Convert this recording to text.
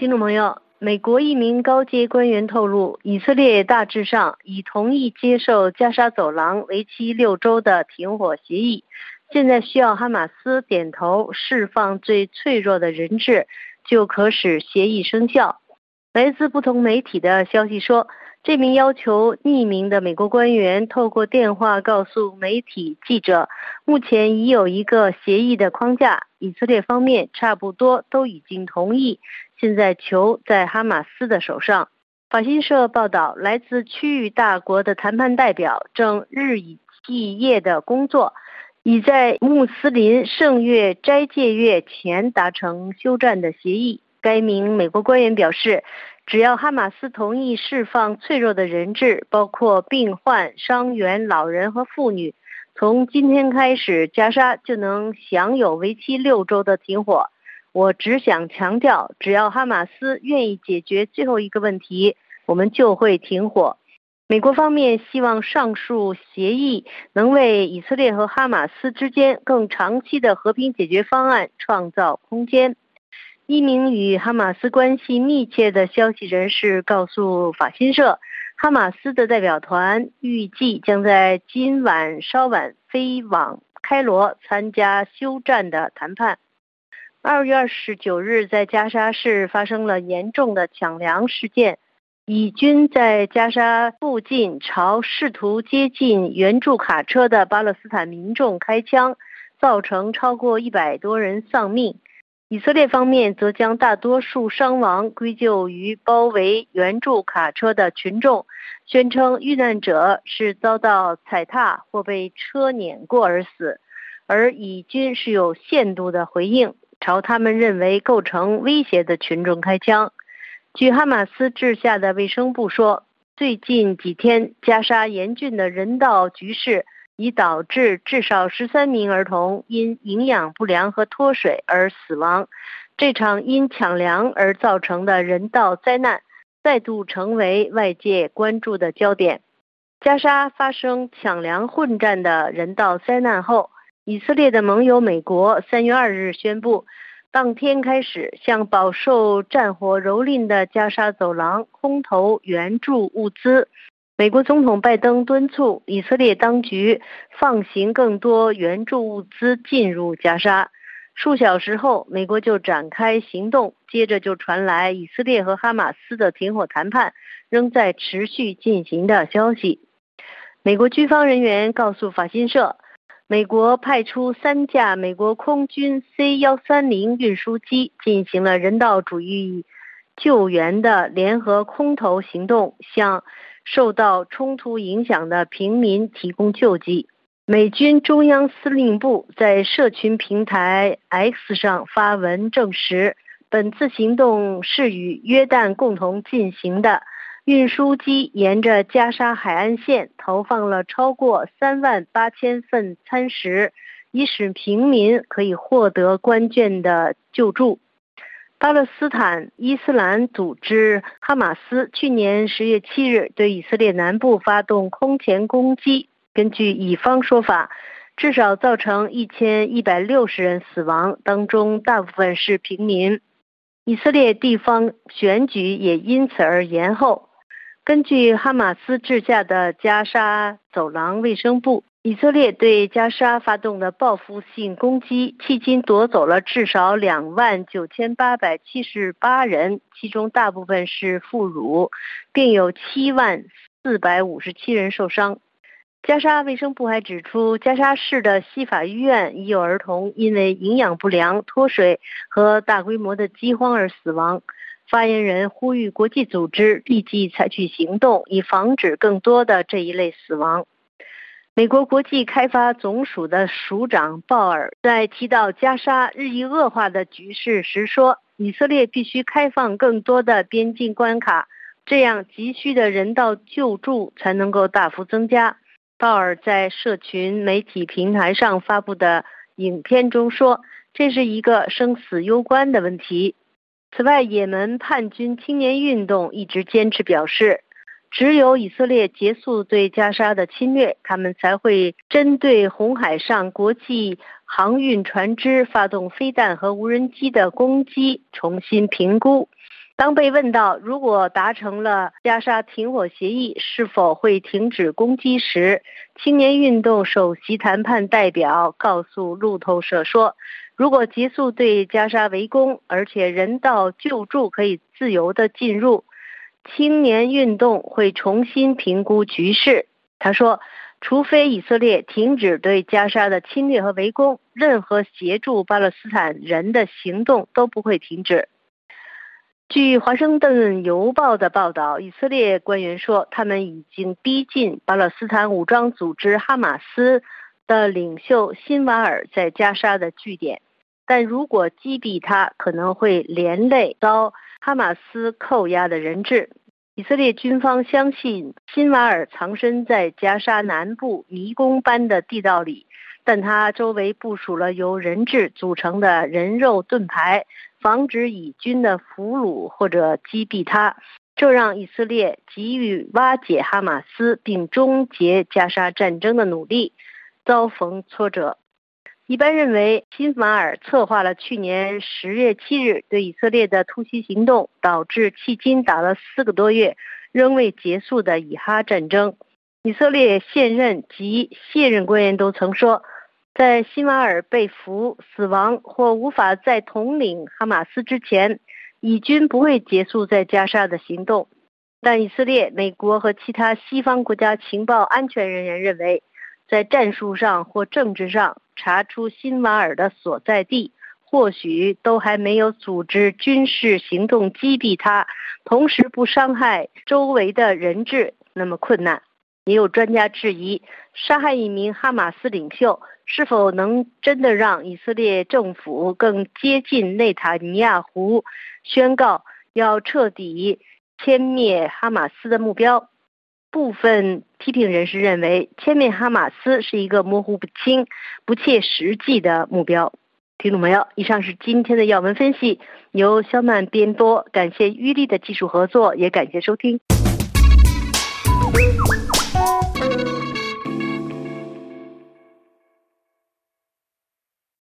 听众朋友，美国一名高阶官员透露，以色列大致上已同意接受加沙走廊为期六周的停火协议，现在需要哈马斯点头释放最脆弱的人质，就可使协议生效。来自不同媒体的消息说。这名要求匿名的美国官员透过电话告诉媒体记者，目前已有一个协议的框架，以色列方面差不多都已经同意，现在球在哈马斯的手上。法新社报道，来自区域大国的谈判代表正日以继夜的工作，已在穆斯林圣月斋戒月前达成休战的协议。该名美国官员表示。只要哈马斯同意释放脆弱的人质，包括病患、伤员、老人和妇女，从今天开始，加沙就能享有为期六周的停火。我只想强调，只要哈马斯愿意解决最后一个问题，我们就会停火。美国方面希望上述协议能为以色列和哈马斯之间更长期的和平解决方案创造空间。一名与哈马斯关系密切的消息人士告诉法新社，哈马斯的代表团预计将在今晚稍晚飞往开罗参加休战的谈判。二月二十九日，在加沙市发生了严重的抢粮事件，以军在加沙附近朝试图接近援助卡车的巴勒斯坦民众开枪，造成超过一百多人丧命。以色列方面则将大多数伤亡归咎于包围援助卡车的群众，宣称遇难者是遭到踩踏或被车碾过而死，而以军是有限度的回应，朝他们认为构成威胁的群众开枪。据哈马斯治下的卫生部说，最近几天加沙严峻的人道局势。已导致至少十三名儿童因营养不良和脱水而死亡。这场因抢粮而造成的人道灾难再度成为外界关注的焦点。加沙发生抢粮混战的人道灾难后，以色列的盟友美国三月二日宣布，当天开始向饱受战火蹂躏的加沙走廊空投援助物资。美国总统拜登敦促以色列当局放行更多援助物资进入加沙。数小时后，美国就展开行动，接着就传来以色列和哈马斯的停火谈判仍在持续进行的消息。美国军方人员告诉法新社，美国派出三架美国空军 C 幺三零运输机进行了人道主义救援的联合空投行动，向。受到冲突影响的平民提供救济。美军中央司令部在社群平台 X 上发文证实，本次行动是与约旦共同进行的。运输机沿着加沙海岸线投放了超过三万八千份餐食，以使平民可以获得关键的救助。巴勒斯坦伊斯兰组织哈马斯去年十月七日对以色列南部发动空前攻击。根据以方说法，至少造成一千一百六十人死亡，当中大部分是平民。以色列地方选举也因此而延后。根据哈马斯治下的加沙走廊卫生部。以色列对加沙发动的报复性攻击，迄今夺走了至少两万九千八百七十八人，其中大部分是妇孺，并有七万四百五十七人受伤。加沙卫生部还指出，加沙市的西法医院已有儿童因为营养不良、脱水和大规模的饥荒而死亡。发言人呼吁国际组织立即采取行动，以防止更多的这一类死亡。美国国际开发总署的署长鲍尔在提到加沙日益恶化的局势时说：“以色列必须开放更多的边境关卡，这样急需的人道救助才能够大幅增加。”鲍尔在社群媒体平台上发布的影片中说：“这是一个生死攸关的问题。”此外，也门叛军青年运动一直坚持表示。只有以色列结束对加沙的侵略，他们才会针对红海上国际航运船只发动飞弹和无人机的攻击重新评估。当被问到如果达成了加沙停火协议，是否会停止攻击时，青年运动首席谈判代表告诉路透社说：“如果结束对加沙围攻，而且人道救助可以自由地进入，青年运动会重新评估局势。”他说：“除非以色列停止对加沙的侵略和围攻，任何协助巴勒斯坦人的行动都不会停止。”据《华盛顿邮报》的报道，以色列官员说，他们已经逼近巴勒斯坦武装组织哈马斯的领袖辛瓦尔在加沙的据点，但如果击毙他，可能会连累遭哈马斯扣押的人质。以色列军方相信辛瓦尔藏身在加沙南部迷宫般的地道里，但他周围部署了由人质组成的人肉盾牌。防止以军的俘虏或者击毙他，这让以色列急于瓦解哈马斯并终结加沙战争的努力遭逢挫折。一般认为，辛马尔策划了去年十月七日对以色列的突袭行动，导致迄今打了四个多月仍未结束的以哈战争。以色列现任及卸任官员都曾说。在辛瓦尔被俘、死亡或无法再统领哈马斯之前，以军不会结束在加沙的行动。但以色列、美国和其他西方国家情报安全人员认为，在战术上或政治上查出辛瓦尔的所在地，或许都还没有组织军事行动击毙他，同时不伤害周围的人质那么困难。也有专家质疑，杀害一名哈马斯领袖。是否能真的让以色列政府更接近内塔尼亚胡宣告要彻底歼灭哈马斯的目标？部分批评人士认为，歼灭哈马斯是一个模糊不清、不切实际的目标。听众朋友，以上是今天的要闻分析，由肖曼编播，感谢玉丽的技术合作，也感谢收听。